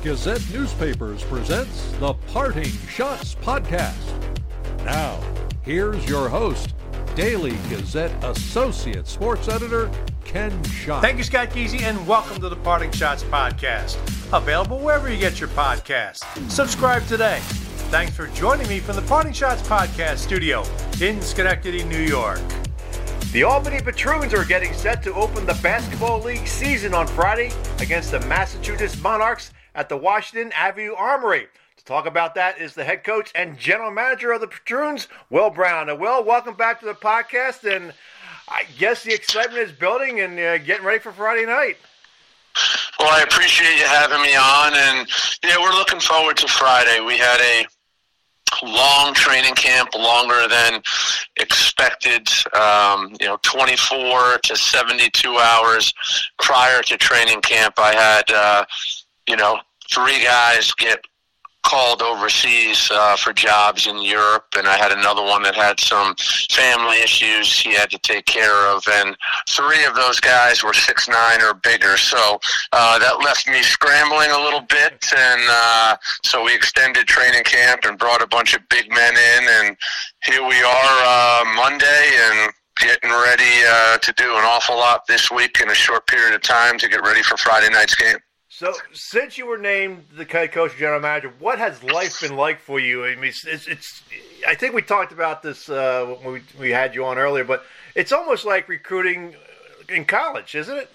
Gazette Newspapers presents the Parting Schotts Podcast. Now, here's your host, Daily Gazette Associate Sports Editor, Ken Schott. Thank you, Scott Geezy, and welcome to the Parting Schotts Podcast. Available wherever you get your podcasts. Subscribe today. Thanks for joining me from the Parting Schotts Podcast studio in Schenectady, New York. The Albany Patroons are getting set to open the Basketball League season on Friday against the Massachusetts Monarchs at the Washington Avenue Armory. To talk about that is the head coach and general manager of the Patroons, Will Brown. And Will, welcome back to the podcast. And I guess the excitement is building and uh, getting ready for Friday night. Well, I appreciate you having me on, and yeah, we're looking forward to Friday. We had a long training camp, longer than expected. Um, you know, 24 to 72 hours prior to training camp. I had uh, you know, three guys get called overseas uh, for jobs in Europe, and I had another one that had some family issues he had to take care of, and three of those guys were six nine or bigger. So uh, that left me scrambling a little bit, and uh, so we extended training camp and brought a bunch of big men in, and here we are uh, Monday, and getting ready uh, to do an awful lot this week in a short period of time to get ready for Friday night's game. So, since you were named the head coach, and general manager, what has life been like for you? I mean, it's, it's I think we talked about this uh, when we, we had you on earlier, but it's almost like recruiting in college, isn't it?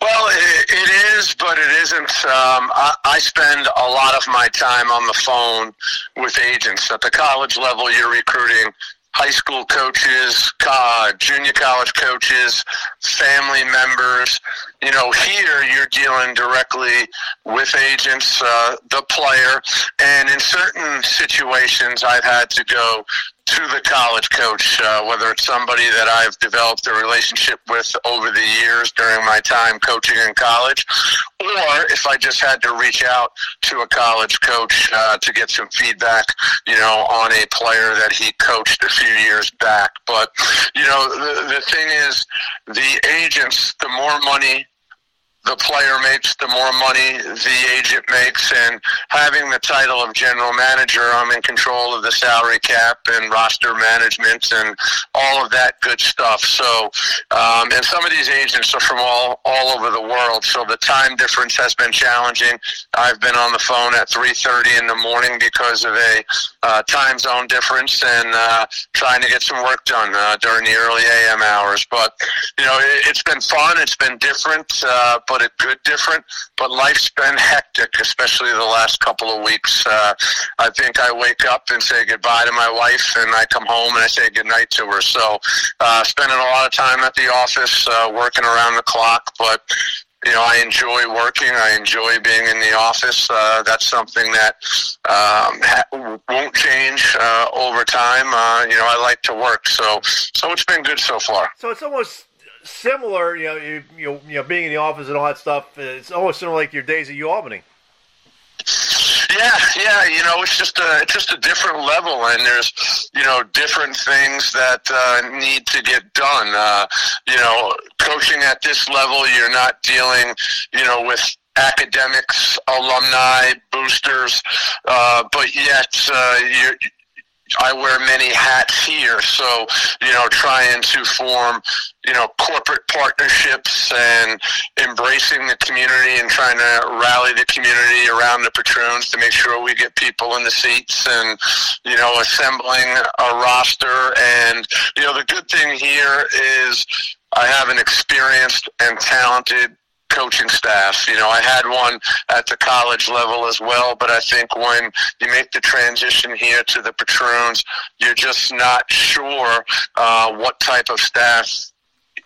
Well, it, it is, but it isn't. Um, I, I spend a lot of my time on the phone with agents at the college level. You're recruiting high school coaches, uh, junior college coaches, family members. You know, here you're dealing directly with agents, uh, the player, and in certain situations, I've had to go to the college coach, uh, whether it's somebody that I've developed a relationship with over the years during my time coaching in college, or if I just had to reach out to a college coach uh, to get some feedback, you know, on a player that he coached a few years back. But, you know, the, the thing is, the agents, the more money the player makes, the more money the agent makes. And having the title of general manager, I'm in control of the salary cap and roster management and all of that good stuff. So, um, and some of these agents are from all, all over the world. So the time difference has been challenging. I've been on the phone at 3.30 in the morning because of a uh, time zone difference and uh, trying to get some work done uh, during the early AM hours. But, you know, it, has been fun. It's been different. Uh, but a good different. But life's been hectic, especially the last couple of weeks. Uh, I think I wake up and say goodbye to my wife, and I come home and I say goodnight to her. So, uh, spending a lot of time at the office, uh, working around the clock, but you know, I enjoy working. I enjoy being in the office. Uh, that's something that um, ha- won't change uh, over time. Uh, you know, I like to work, so so it's been good so far. So it's almost similar, you know, you, you, you know, being in the office and all that stuff. It's almost similar like your days at U Albany. Yeah, yeah, you know, it's just a it's just a different level, and there's you know different things that uh, need to get done. Uh, you know, coaching at this level, you're not dealing, you know, with academics, alumni, boosters, uh, but yet uh, you're I wear many hats here. So, you know, trying to form, you know, corporate partnerships and embracing the community and trying to rally the community around the patroons to make sure we get people in the seats and, you know, assembling a roster. And, you know, the good thing here is I have an experienced and talented coaching staff. You know, I had one at the college level as well, but I think when you make the transition here to the patroons, you're just not sure uh, what type of staff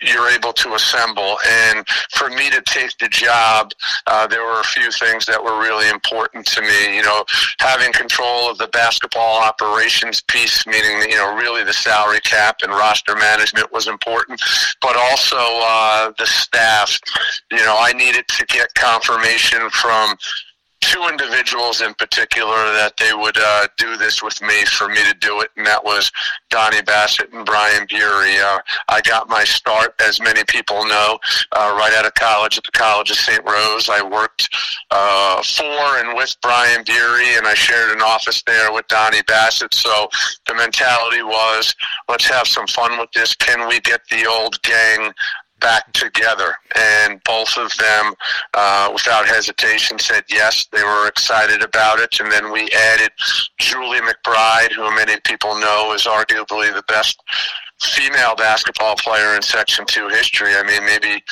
you're able to assemble. And for me to take the job, uh, there were a few things that were really important to me. You know, having control of the basketball operations piece, meaning you know really the salary cap and roster management was important, but also uh, the staff. You know, I needed to get confirmation from two individuals in particular that they would uh, do this with me for me to do it, and that was Donnie Bassett and Brian Beaury. Uh, I got my start, as many people know, uh, right out of college at the College of St. Rose. I worked uh, for and with Brian Beaury, and I shared an office there with Donnie Bassett. So the mentality was, let's have some fun with this. Can we get the old gang back together. And both of them, uh, without hesitation, said yes. They were excited about it. And then we added Julie McBride, who many people know is arguably the best female basketball player in Section 2 history. I mean, maybe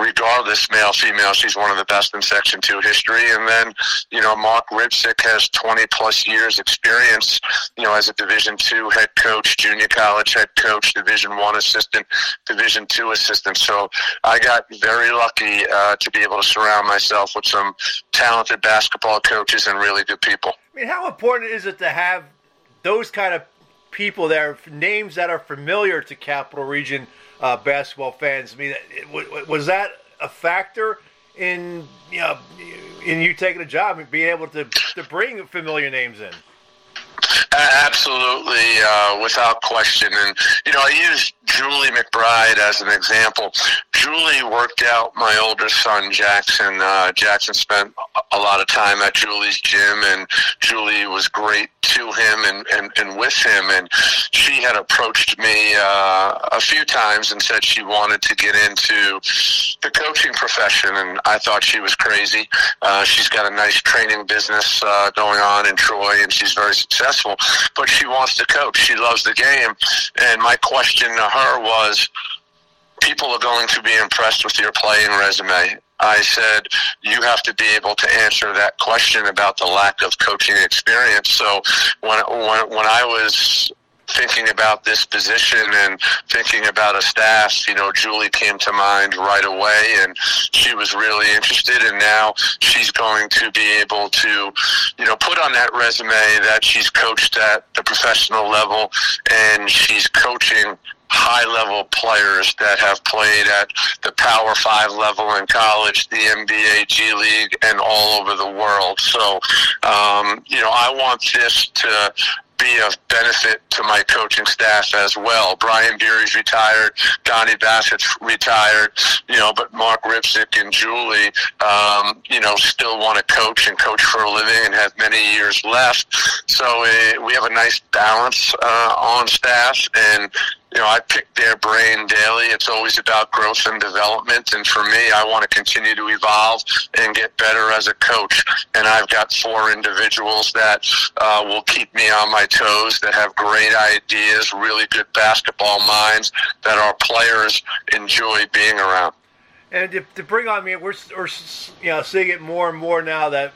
regardless, male, female, she's one of the best in Section 2 history. And then, you know, Mark Ripsick has 20 plus years experience, you know, as a Division 2 head coach, junior college head coach, Division 1 assistant, Division 2 assistant. So I got very lucky uh, to be able to surround myself with some talented basketball coaches and really good people. I mean, how important is it to have those kind of people there, names that are familiar to Capital Region – uh, basketball fans. I mean, was that a factor in you know in you taking a job and being able to to bring familiar names in? Absolutely, uh, without question. And, you know, I use Julie McBride as an example. Julie worked out my older son, Jackson. Uh, Jackson spent a lot of time at Julie's gym, and Julie was great to him and, and, and with him. And she had approached me uh, a few times and said she wanted to get into the coaching profession, and I thought she was crazy. Uh, she's got a nice training business uh, going on in Troy, and she's very successful, but she wants to coach. She loves the game. And my question to her was, people are going to be impressed with your playing resume. I said, you have to be able to answer that question about the lack of coaching experience. So when, when, when I was thinking about this position and thinking about a staff, you know, Julie came to mind right away and she was really interested and now she's going to be able to, you know, put on that resume that she's coached at the professional level and she's coaching high level players that have played at the Power Five level in college, the NBA, G League, and all over the world. So, um, you know, I want this to be of benefit to my coaching staff as well. Brian Beaury's retired, Donnie Bassett's retired, you know, but Mark Ripsick and Julie, um, you know, still want to coach and coach for a living and have many years left. So uh, we have a nice balance uh, on staff, and you know, I pick their brain daily. It's always about growth and development. And for me, I want to continue to evolve and get better as a coach. And I've got four individuals that uh, will keep me on my toes, that have great ideas, really good basketball minds, that our players enjoy being around. And to, to bring on me, we're, we're you know seeing it more and more now that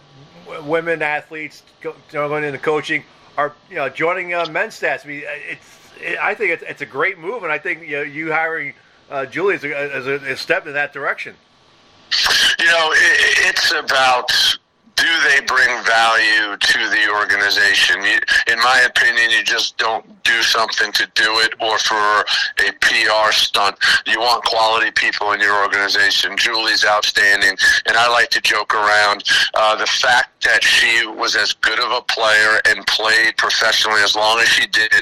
women athletes go, going into coaching are you know joining uh, men's stats. I mean, it's I think it's, it's a great move, and I think you, know, you hiring uh, Julie is a, is a, step in that direction. You know, it, it's about do they bring value to the organization? You, in my opinion, you just don't do something to do it or for a PR stunt. You want quality people in your organization. Julie's outstanding, and I like to joke around. Uh, the fact that she was as good of a player and played professionally as long as she did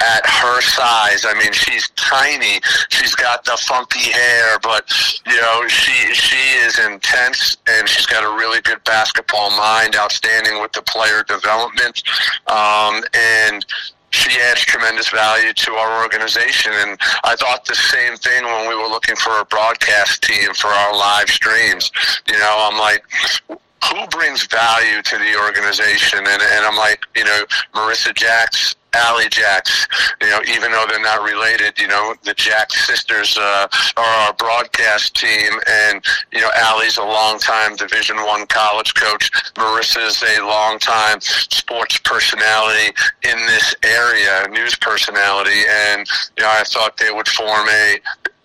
at her size. I mean, she's tiny. She's got the funky hair, but you know, she she is intense, and she's got a really good basketball mind, outstanding with the player development, um, and she adds tremendous value to our organization. And I thought the same thing when we were looking for a broadcast team for our live streams. You know, I'm like, who brings value to the organization? And, and I'm like, you know, Marissa Jacks Allie Jacks. You know, even though they're not related, you know, the Jacks sisters uh, are our broadcast team, and you know, Allie's a longtime Division One college coach. Marissa's a longtime sports personality in this area, news personality, and you know, I thought they would form a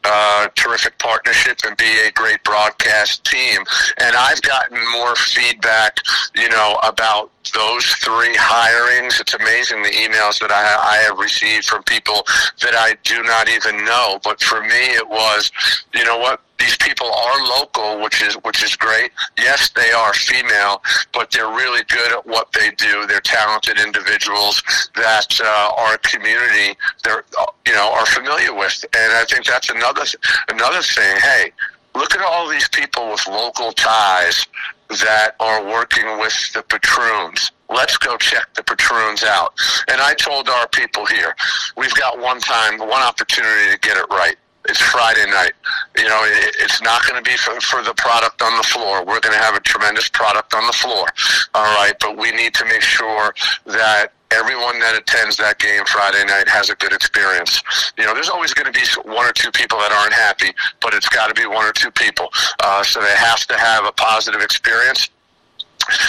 uh, terrific partnership and be a great broadcast team. And I've gotten more feedback, you know, about those three hirings. It's amazing the emails that I, I have received from people that I do not even know. But for me, it was, you know what? These people are local, which is which is great. Yes, they are female, but they're really good at what they do. They're talented individuals that uh, our community they're you know are familiar with, and I think that's another another thing. Hey, look at all these people with local ties that are working with the patroons. Let's go check the patroons out. And I told our people here, we've got one time, one opportunity to get it right. It's Friday night. You know, it, it's not going to be for, for the product on the floor. We're going to have a tremendous product on the floor. All right. But we need to make sure that everyone that attends that game Friday night has a good experience. You know, there's always going to be one or two people that aren't happy, but it's got to be one or two people. Uh, so they have to have a positive experience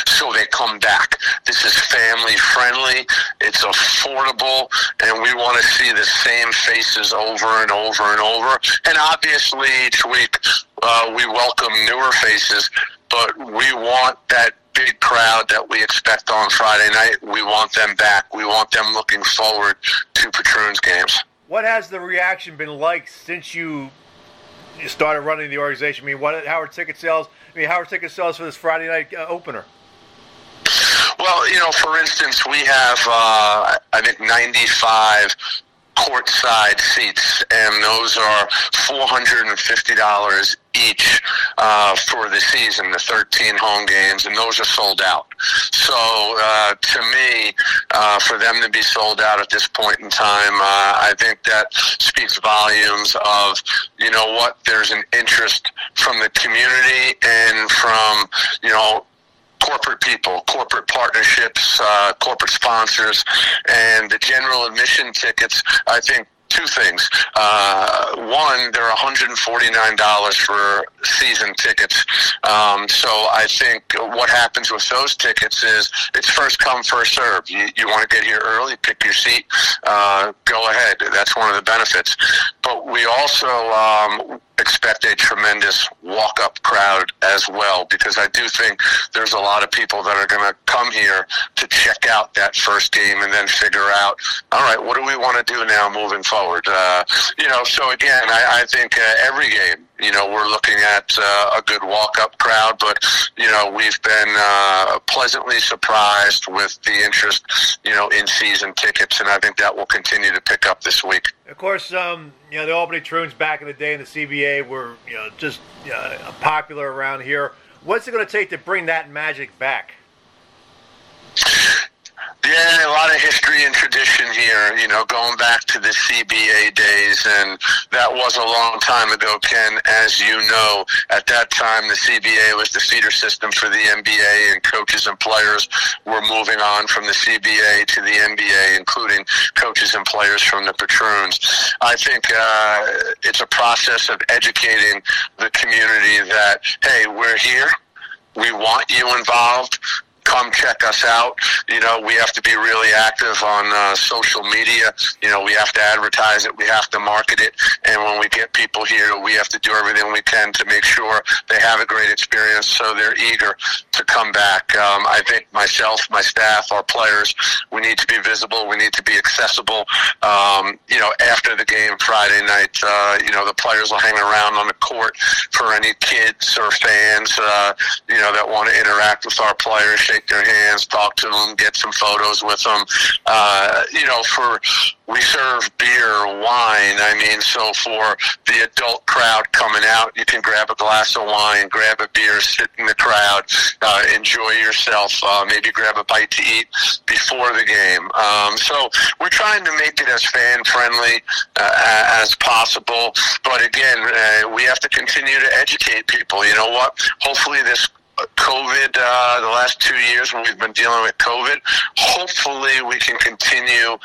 so they come back. This is family friendly, it's affordable, and we want to see the same faces over and over and over. And obviously, each week uh, we welcome newer faces, but we want that big crowd that we expect on Friday night. We want them back. We want them looking forward to Patroons games. What has the reaction been like since you started running the organization? I mean, what how are ticket sales? I mean, how are ticket sales for this Friday night uh, opener? Well, you know, for instance, we have uh, I think 95 courtside seats, and those are four hundred and fifty dollars each uh, for the season, the thirteen home games, and those are sold out. So uh, to me, uh, for them to be sold out at this point in time, uh, I think that speaks volumes of you know what there's an interest from the community and from you know corporate people, corporate partnerships, uh, corporate sponsors, and the general admission tickets. I think two things. Uh, one, they're $149 for season tickets. Um, so I think what happens with those tickets is it's first come, first serve. You, you want to get here early, pick your seat, uh, go ahead. That's one of the benefits. But we also um, expect a tremendous walk up crowd as well because I do think there's a lot of people that are going to come here to check out that first game and then figure out, all right, what do we want to do now moving forward? Uh, you know, so again, I, I think uh, every game you know, we're looking at uh, a good walk-up crowd, but you know, we've been uh, pleasantly surprised with the interest, you know, in season tickets, and I think that will continue to pick up this week. Of course, um, you know, the Albany Troons back in the day in the CBA were, you know, just uh, popular around here. What's it going to take to bring that magic back? Yeah, a lot of history and tradition here, you know, going back to the CBA days, and that was a long time ago, Ken. As you know, at that time, the CBA was the feeder system for the NBA, and coaches and players were moving on from the CBA to the NBA, including coaches and players from the Patroons. I think uh, it's a process of educating the community that, hey, we're here. We want you involved come check us out. You know, we have to be really active on uh, social media. You know, we have to advertise it, we have to market it, and when we get people here, we have to do everything we can to make sure they have a great experience, so they're eager to come back. Um, I think myself, my staff, our players, we need to be visible, we need to be accessible. Um, you know, after the game Friday night, uh, you know, the players will hang around on the court for any kids or fans, uh, you know, that want to interact with our players, shake their hands, talk to them, get some photos with them. Uh, you know, for we serve beer, wine. I mean, so for the adult crowd coming out, you can grab a glass of wine, grab a beer, sit in the crowd, uh, enjoy yourself, uh, maybe grab a bite to eat before the game. Um, so we're trying to make it as fan friendly uh, as possible. But again, uh, we have to continue to educate people. You know what? Hopefully, this COVID, uh, the last two years when we've been dealing with COVID, hopefully we can continue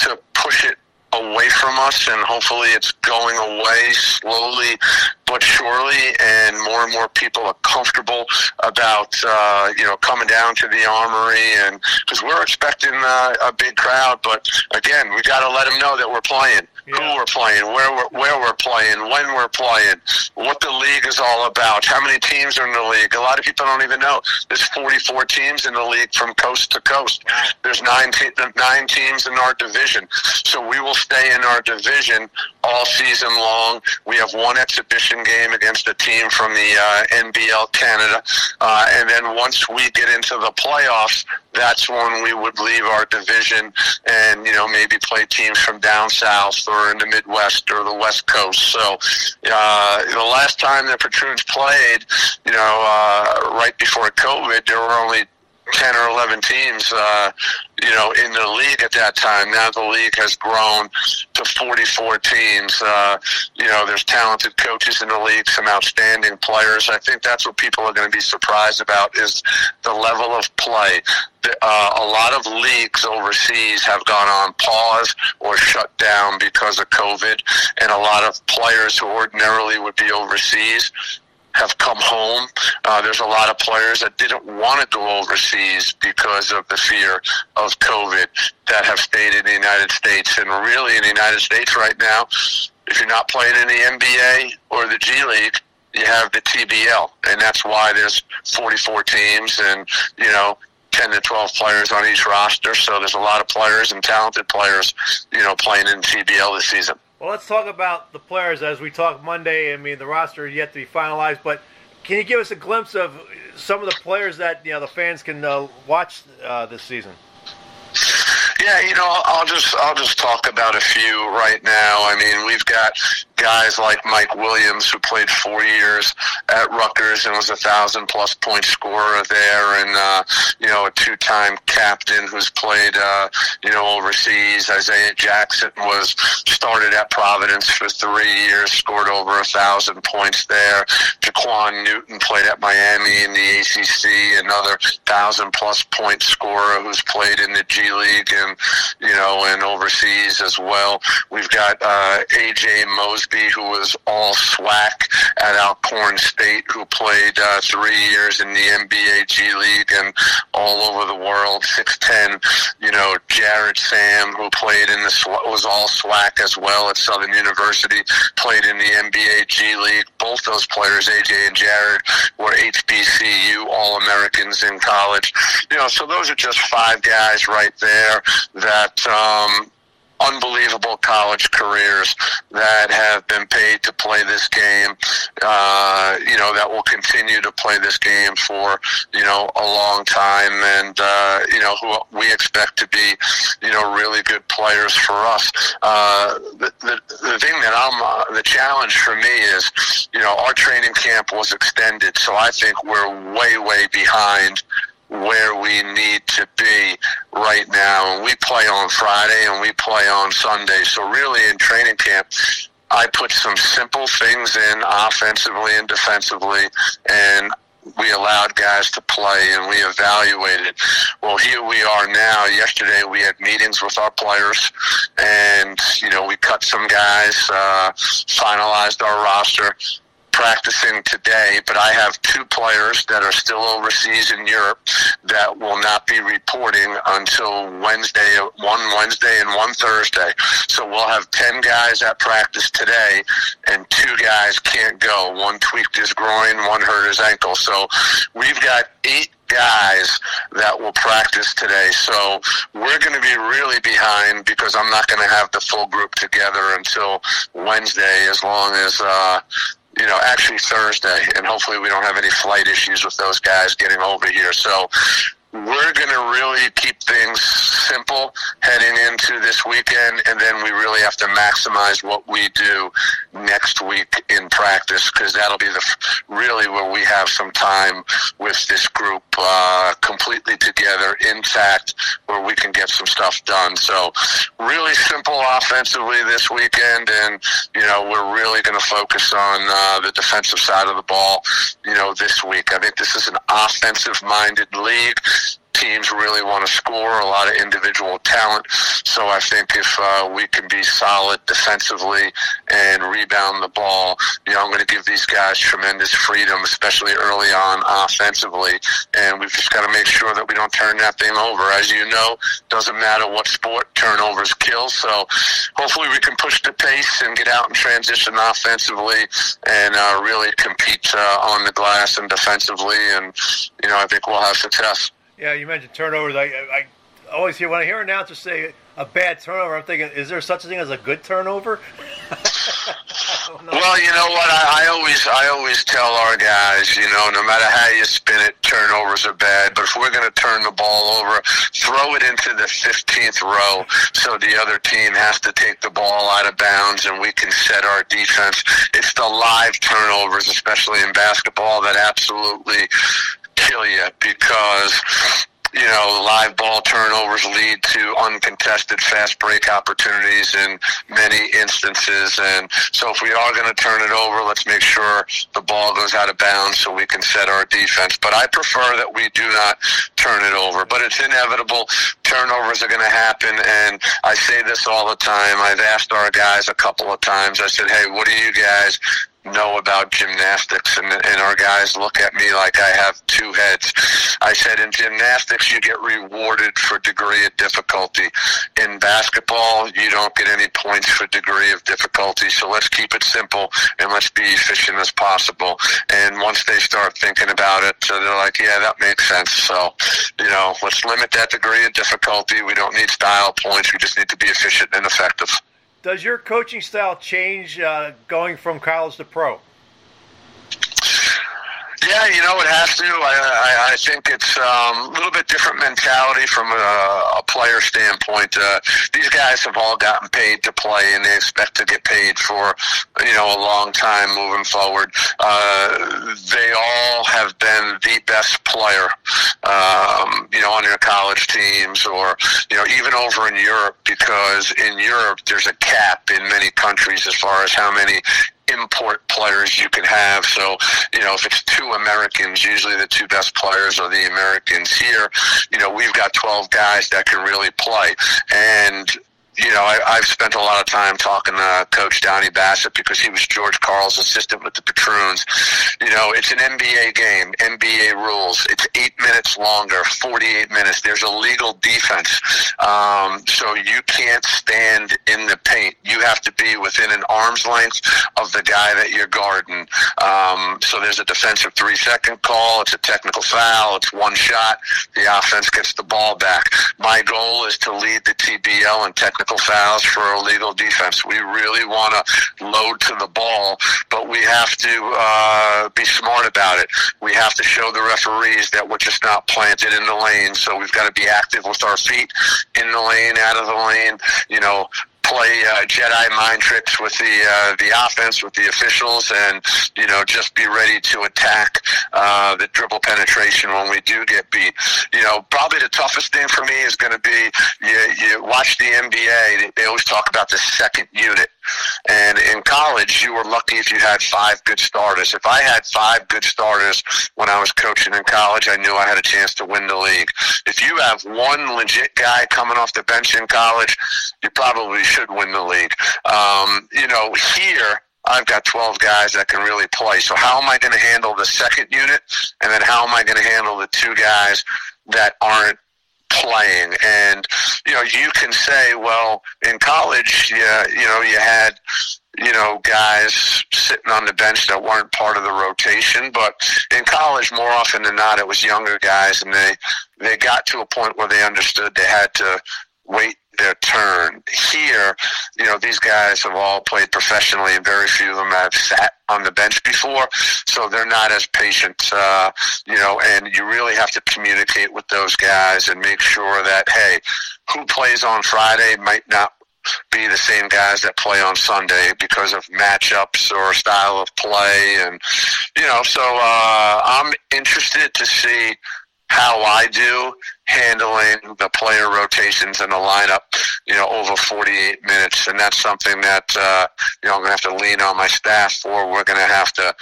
to push it away from us and hopefully it's going away slowly but surely and more and more people are comfortable about uh, you know coming down to the armory and because we're expecting uh, a big crowd but again we got to let them know that we're playing yeah. who we're playing, where we're, where we're playing, when we're playing, what the league is all about, how many teams are in the league. A lot of people don't even know there's 44 teams in the league from coast to coast. There's nine te- nine teams in our division, so we will stay in our division all season long. We have one exhibition game against a team from the uh, NBL Canada, uh, and then once we get into the playoffs, that's when we would leave our division and you know maybe play teams from down south or in the Midwest or the West Coast. So uh, the last time the Patroons played, you know, uh, right before COVID, there were only 10 or 11 teams, uh, you know, in the league at that time. Now the league has grown to 44 teams. Uh, you know, there's talented coaches in the league, some outstanding players. I think that's what people are going to be surprised about is the level of play. Uh, a lot of leagues overseas have gone on pause or shut down because of COVID, and a lot of players who ordinarily would be overseas have come home. Uh, there's a lot of players that didn't want to go overseas because of the fear of COVID that have stayed in the United States. And really, in the United States right now, if you're not playing in the NBA or the G League, you have the TBL, and that's why there's 44 teams and you know 10 to 12 players on each roster. So there's a lot of players and talented players, you know, playing in TBL this season. Well, let's talk about the players as we talk Monday. I mean, the roster is yet to be finalized, but can you give us a glimpse of some of the players that you know the fans can uh, watch uh, this season? Yeah, you know, I'll just I'll just talk about a few right now. I mean, we've got guys like Mike Williams, who played four years at Rutgers and was a thousand plus point scorer there, and uh, you know, a two-time captain who's played uh, you know overseas. Isaiah Jackson was started at Providence for three years, scored over a thousand points there. Jaquan Newton played at Miami in the ACC, another thousand plus point scorer who's played in the G League and you know and overseas as well. We've got uh, AJ Mosby who was all SWAC at Alcorn State, who played uh, three years in the NBA G League and all over the world. Six ten, you know, Jared Sam, who played in the was all SWAC as well at Southern University, played in the NBA G League. Both those players, AJ and Jared, were HBCU All Americans in college. You know, so those are just five guys right there that. Um, unbelievable college careers that have been paid to play this game. Uh, you know that will continue to play this game for you know a long time, and uh, you know who we expect to be you know really good players for us. Uh, the, the the thing that I'm uh, the challenge for me is you know our training camp was extended, so I think we're way way behind where we need to be right now. And we play on Friday and we play on Sunday. So really in training camp, I put some simple things in offensively and defensively and we allowed guys to play and we evaluated. Well, here we are now. Yesterday we had meetings with our players and, you know, we cut some guys, uh, finalized our roster practicing today, but I have two players that are still overseas in Europe that will not be reporting until Wednesday, one Wednesday and one Thursday. So we'll have 10 guys at practice today, and two guys can't go. One tweaked his groin, one hurt his ankle. So we've got eight guys that will practice today. So we're going to be really behind because I'm not going to have the full group together until Wednesday, as long as uh, you know, actually Thursday, and hopefully we don't have any flight issues with those guys getting over here. So we're going to really keep things simple heading into this weekend, and then we really have to maximize what we do next week in practice because that'll be the really where we have some time with this group uh, completely together, intact, where we can get some stuff done. So, really simple offensively this weekend, and you know we're really going to focus on uh, the defensive side of the ball. You know, this week I think this is an offensive-minded league teams really want to score, a lot of individual talent. So I think if uh, we can be solid defensively and rebound the ball, you know, I'm going to give these guys tremendous freedom, especially early on offensively. And we've just got to make sure that we don't turn that thing over. As you know, doesn't matter what sport, turnovers kill. So hopefully we can push the pace and get out and transition offensively and uh, really compete uh, on the glass and defensively. And, you know, I think we'll have success. Yeah, you mentioned turnovers. I, I always hear when I hear announcers say a bad turnover, I'm thinking, is there such a thing as a good turnover? well, you know what? I, I always I always tell our guys, you know, no matter how you spin it, turnovers are bad. But if we're going to turn the ball over, throw it into the 15th row, so the other team has to take the ball out of bounds, and we can set our defense. It's the live turnovers, especially in basketball, that absolutely kill you because you know, live ball turnovers lead to uncontested fast break opportunities in many instances. And so if we are going to turn it over, let's make sure the ball goes out of bounds so we can set our defense. But I prefer that we do not turn it over. But it's inevitable. Turnovers are going to happen. And I say this all the time. I've asked our guys a couple of times. I said, hey, what do you guys know about gymnastics and, and our guys look at me like I have two heads. I said in gymnastics you get rewarded for degree of difficulty. In basketball you don't get any points for degree of difficulty. So let's keep it simple and let's be efficient as possible. And once they start thinking about it, so they're like, yeah, that makes sense. So, you know, let's limit that degree of difficulty. We don't need style points. We just need to be efficient and effective. Does your coaching style change uh, going from college to pro? Yeah, you know, it has to. I, I, I think it's um, a little bit different mentality from a, a player standpoint. Uh, these guys have all gotten paid to play, and they expect to get paid for, you know, a long time moving forward. Uh, they all have been the best player, um, you know, on their college teams, or you know, even over in Europe, because in Europe there's a cap in many countries as far as how many import players you can have. So, you know, if it's two Americans, usually the two best players are the Americans. Here, you know, we've got 12 guys that can really play. And you know, I, I've spent a lot of time talking to Coach Donnie Bassett because he was George Karl's assistant with the Patroons. You know, it's an NBA game, NBA rules. It's eight minutes longer, 48 minutes. There's a legal defense. Um, so you can't stand in the paint. You have to be within an arm's length of the guy that you're guarding. Um, so there's a defensive three second call. It's a technical foul. It's one shot. The offense gets the ball back. My goal is to lead the TBL in technical technical fouls for illegal defense. We really want to load to the ball, but we have to uh, be smart about it. We have to show the referees that we're just not planted in the lane. So we've got to be active with our feet in the lane, out of the lane. You know, play uh, Jedi mind tricks with the uh, the offense with the officials, and you know just be ready to attack uh, the dribble penetration when we do get beat. You know, probably the toughest thing for me is going to be you, you watch the NBA. They always talk about the second unit. And in college, you were lucky if you had five good starters. If I had five good starters when I was coaching in college, I knew I had a chance to win the league. If you have one legit guy coming off the bench in college, you probably should win the league. Um, you know, here, I've got 12 guys that can really play. So how am I going to handle the second unit? And then how am I going to handle the two guys that aren't playing. And, you know, you can say, well, in college, yeah, you know, you had, you know, guys sitting on the bench that weren't part of the rotation. But in college, more often than not, it was younger guys, and they they got to a point where they understood they had to wait their turn. Here, you know, these guys have all played professionally, and very few of them have sat on the bench before, so they're not as patient. Uh, you know, and you really have to communicate with those guys and make sure that hey, who plays on Friday might not be the same guys that play on Sunday because of matchups or style of play, and you know, so uh, I'm interested to see how I do handling the player rotations in the lineup, you know, over 48 minutes. And that's something that, uh, you know, I'm going to have to lean on my staff for. We're going to have to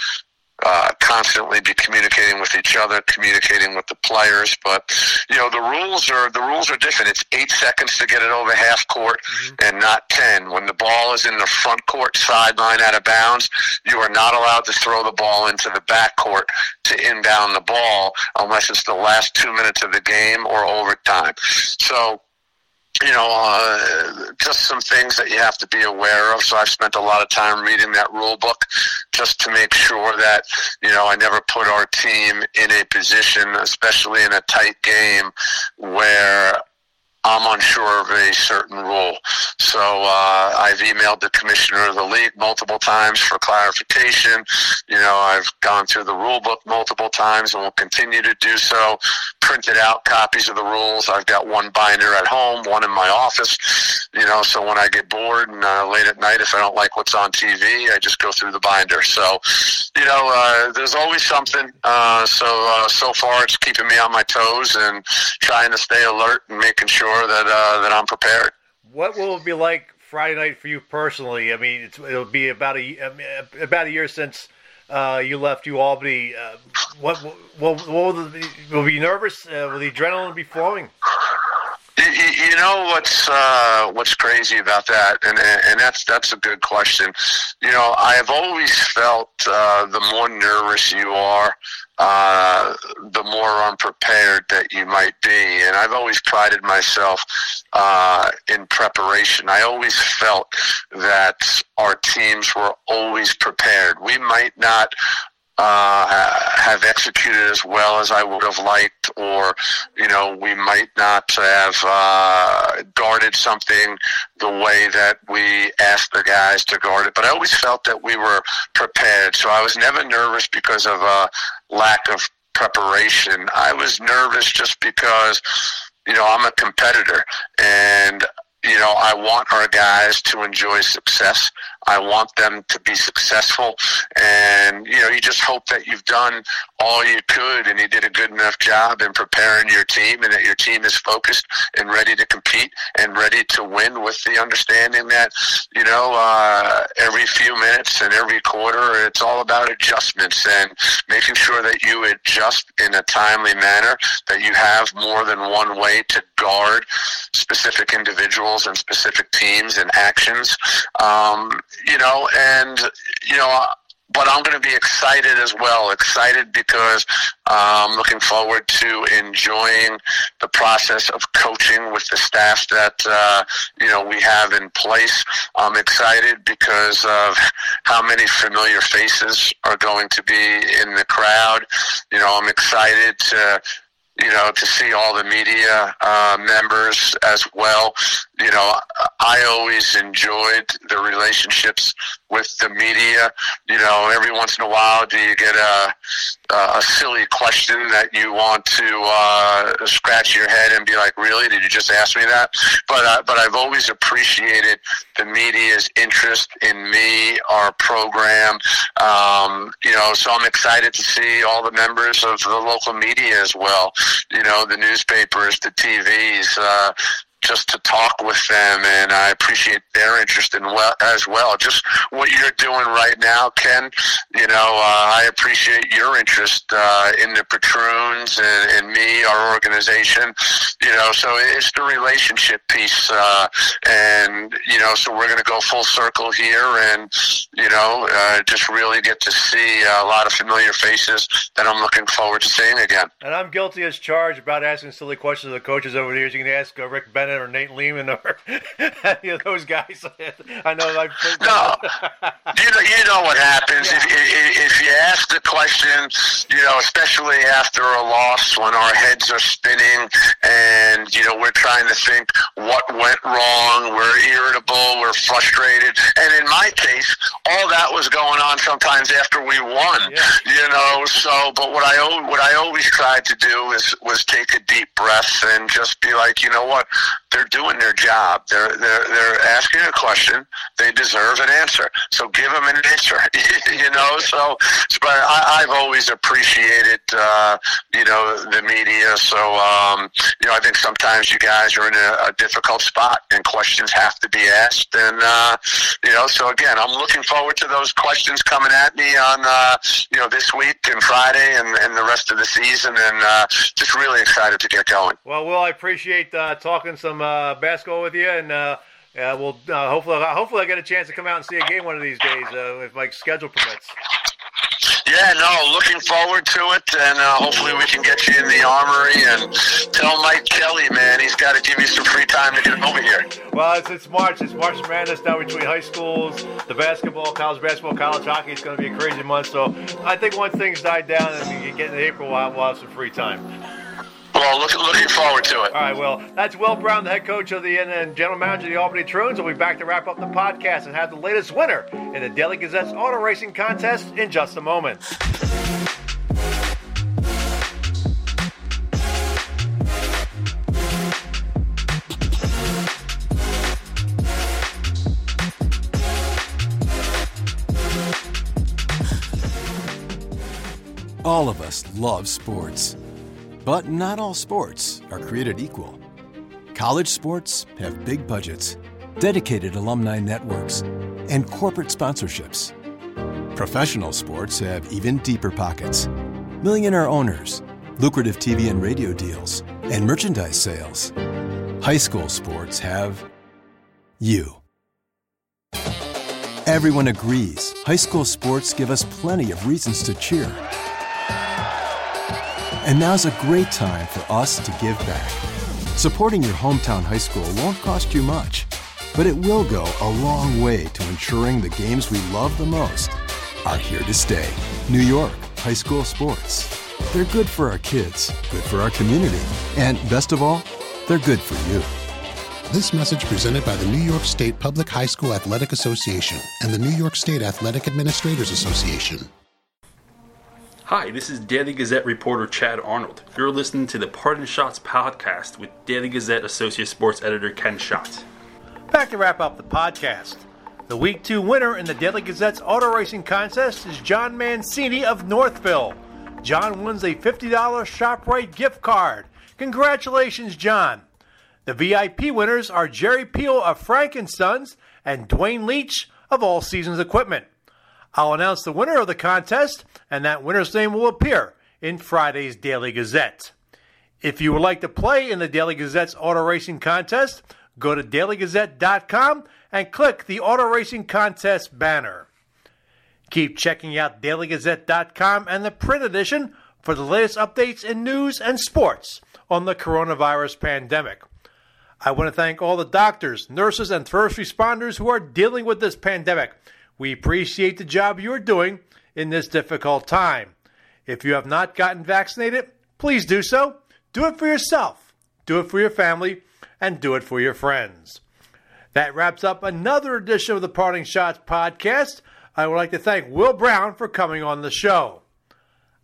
uh, constantly be communicating with each other, communicating with the players. But you know, the rules are the rules are different. It's eight seconds to get it over half court, mm-hmm. and not ten. When the ball is in the front court sideline out of bounds, you are not allowed to throw the ball into the back court to inbound the ball unless it's the last two minutes of the game or overtime. So you know, uh, just some things that you have to be aware of. So I've spent a lot of time reading that rule book just to make sure that, you know, I never put our team in a position, especially in a tight game, where I'm unsure of a certain rule. So uh, I've emailed the commissioner of the league multiple times for clarification. You know, I've gone through the rule book multiple times and will continue to do so. Printed out copies of the rules. I've got one binder at home, one in my office. You know, so when I get bored and uh, late at night, if I don't like what's on TV, I just go through the binder. So, you know, uh, there's always something. Uh, so uh, so far, it's keeping me on my toes and trying to stay alert and making sure sure that uh, that I'm prepared. What will it be like Friday night for you personally? I mean, it'll be about a about a year since uh, you left U Albany. Uh, what, what, what will, will be nervous? Uh, will the adrenaline be flowing? Know what's uh, what's crazy about that, and and that's that's a good question. You know, I have always felt uh, the more nervous you are, uh, the more unprepared that you might be. And I've always prided myself uh, in preparation. I always felt that our teams were always prepared. We might not uh, have executed as well as I would have liked, or you know, we might not have uh, guarded something the way that we asked the guys to guard it. But I always felt that we were prepared, so I was never nervous because of a lack of preparation. I was nervous just because you know I'm a competitor and you know, I want our guys to enjoy success. I want them to be successful. And, you know, you just hope that you've done all you could and you did a good enough job in preparing your team and that your team is focused and ready to compete and ready to win with the understanding that, you know, uh, every few minutes and every quarter, it's all about adjustments and making sure that you adjust in a timely manner, that you have more than one way to guard specific individuals and specific teams and actions. Um, you know, and you know, but I'm going to be excited as well. Excited because I'm um, looking forward to enjoying the process of coaching with the staff that uh, you know we have in place. I'm excited because of how many familiar faces are going to be in the crowd. You know, I'm excited to you know, to see all the media uh, members as well. You know, I always enjoyed the relationships with the media. You know, every once in a while, do you get a a silly question that you want to uh, scratch your head and be like, "Really? Did you just ask me that?" But uh, but I've always appreciated the media's interest in me, our program. Um, you know, so I'm excited to see all the members of the local media as well you know, the newspapers, the TVs, uh, just to talk with them, and I appreciate their interest in well as well. Just what you're doing right now, Ken. You know, uh, I appreciate your interest uh, in the Patroons and, and, me, our organization. You know, so it's the relationship piece, uh, and you know, so we're going to go full circle here, and you know, uh, just really get to see a lot of familiar faces that I'm looking forward to seeing again. And I'm guilty as charged about asking silly questions of the coaches over the years. You can ask uh, Rick Bennett Bennett or Nate Leaman or any of those guys. I know I've no. you know, you know what happens yeah. if, if if you ask the question, you know, especially after a loss when our heads are spinning and you know we're trying to think what went wrong, we're irritable, we're frustrated, and in my case, all that was going on sometimes after we won. Yeah. You know, so but what I what I always tried to do is was take a deep breath and just be like, you know what they're doing their job. They're they're they're asking a question. They deserve an answer. So give them an answer. you know. So, but I, I've always appreciated uh, you know the media. So um, you know, I think sometimes you guys are in a, a difficult spot, and questions have to be asked. And uh, you know, so again, I'm looking forward to those questions coming at me on uh, you know this week and Friday and, and the rest of the season, and uh, just really excited to get going. Well, Will, I appreciate uh, talking some uh, basketball with you, and uh, uh, we'll uh, hopefully hopefully I get a chance to come out and see a game one of these days uh, if my schedule permits. Yeah, no, looking forward to it, and uh, hopefully we can get you in the armory and tell Mike Kelly, man, he's got to give you some free time to get him over here. Well, it's, it's March. It's March Madness now between high schools, the basketball, college basketball, college hockey. It's going to be a crazy month. So I think once things die down and we get into April, we'll have, we'll have some free time. Well, look, looking forward to it. All right, well, that's Will Brown, the head coach of the and general manager of the Albany Troons. We'll be back to wrap up the podcast and have the latest winner in the Daily Gazette's auto racing contest in just a moment. All of us love sports. But not all sports are created equal. College sports have big budgets, dedicated alumni networks, and corporate sponsorships. Professional sports have even deeper pockets millionaire owners, lucrative TV and radio deals, and merchandise sales. High school sports have you. Everyone agrees high school sports give us plenty of reasons to cheer. And now's a great time for us to give back. Supporting your hometown high school won't cost you much, but it will go a long way to ensuring the games we love the most are here to stay. New York High School Sports. They're good for our kids, good for our community, and best of all, they're good for you. This message presented by the New York State Public High School Athletic Association and the New York State Athletic Administrators Association. Hi, this is Daily Gazette reporter Chad Arnold. You're listening to the Parting Schotts podcast with Daily Gazette Associate Sports Editor Ken Schott. Back to wrap up the podcast. The Week 2 winner in the Daily Gazette's auto racing contest is John Mancini of Northville. John wins a $50 ShopRite gift card. Congratulations, John. The VIP winners are Jerry Peel of Frank & Sons and Dwayne Leach of All Seasons Equipment. I'll announce the winner of the contest, and that winner's name will appear in Friday's Daily Gazette. If you would like to play in the Daily Gazette's auto racing contest, go to dailygazette.com and click the auto racing contest banner. Keep checking out dailygazette.com and the print edition for the latest updates in news and sports on the coronavirus pandemic. I want to thank all the doctors, nurses, and first responders who are dealing with this pandemic. We appreciate the job you're doing in this difficult time. If you have not gotten vaccinated, please do so. Do it for yourself, do it for your family, and do it for your friends. That wraps up another edition of the Parting Schotts podcast. I would like to thank Will Brown for coming on the show.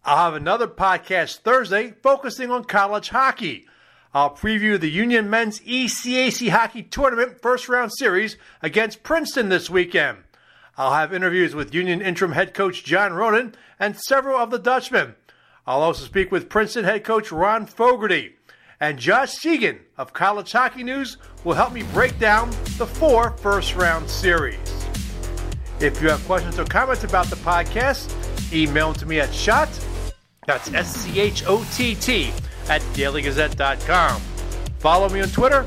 I'll have another podcast Thursday focusing on college hockey. I'll preview the Union Men's ECAC Hockey Tournament first round series against Princeton this weekend. I'll have interviews with Union interim head coach John Ronan and several of the Dutchmen. I'll also speak with Princeton head coach Ron Fogarty. And Josh Segan of College Hockey News will help me break down the four first round series. If you have questions or comments about the podcast, email them to me at schott, that's S C H O T T, at dailygazette.com. Follow me on Twitter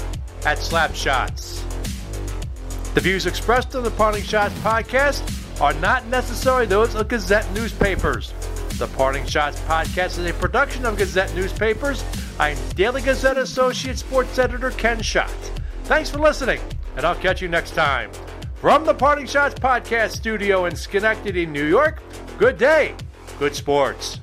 at Slapschotts. The views expressed on the Parting Schotts podcast are not necessarily those of Gazette newspapers. The Parting Schotts podcast is a production of Gazette newspapers. I'm Daily Gazette Associate Sports Editor Ken Schott. Thanks for listening, and I'll catch you next time. From the Parting Schotts podcast studio in Schenectady, New York, good day, good sports.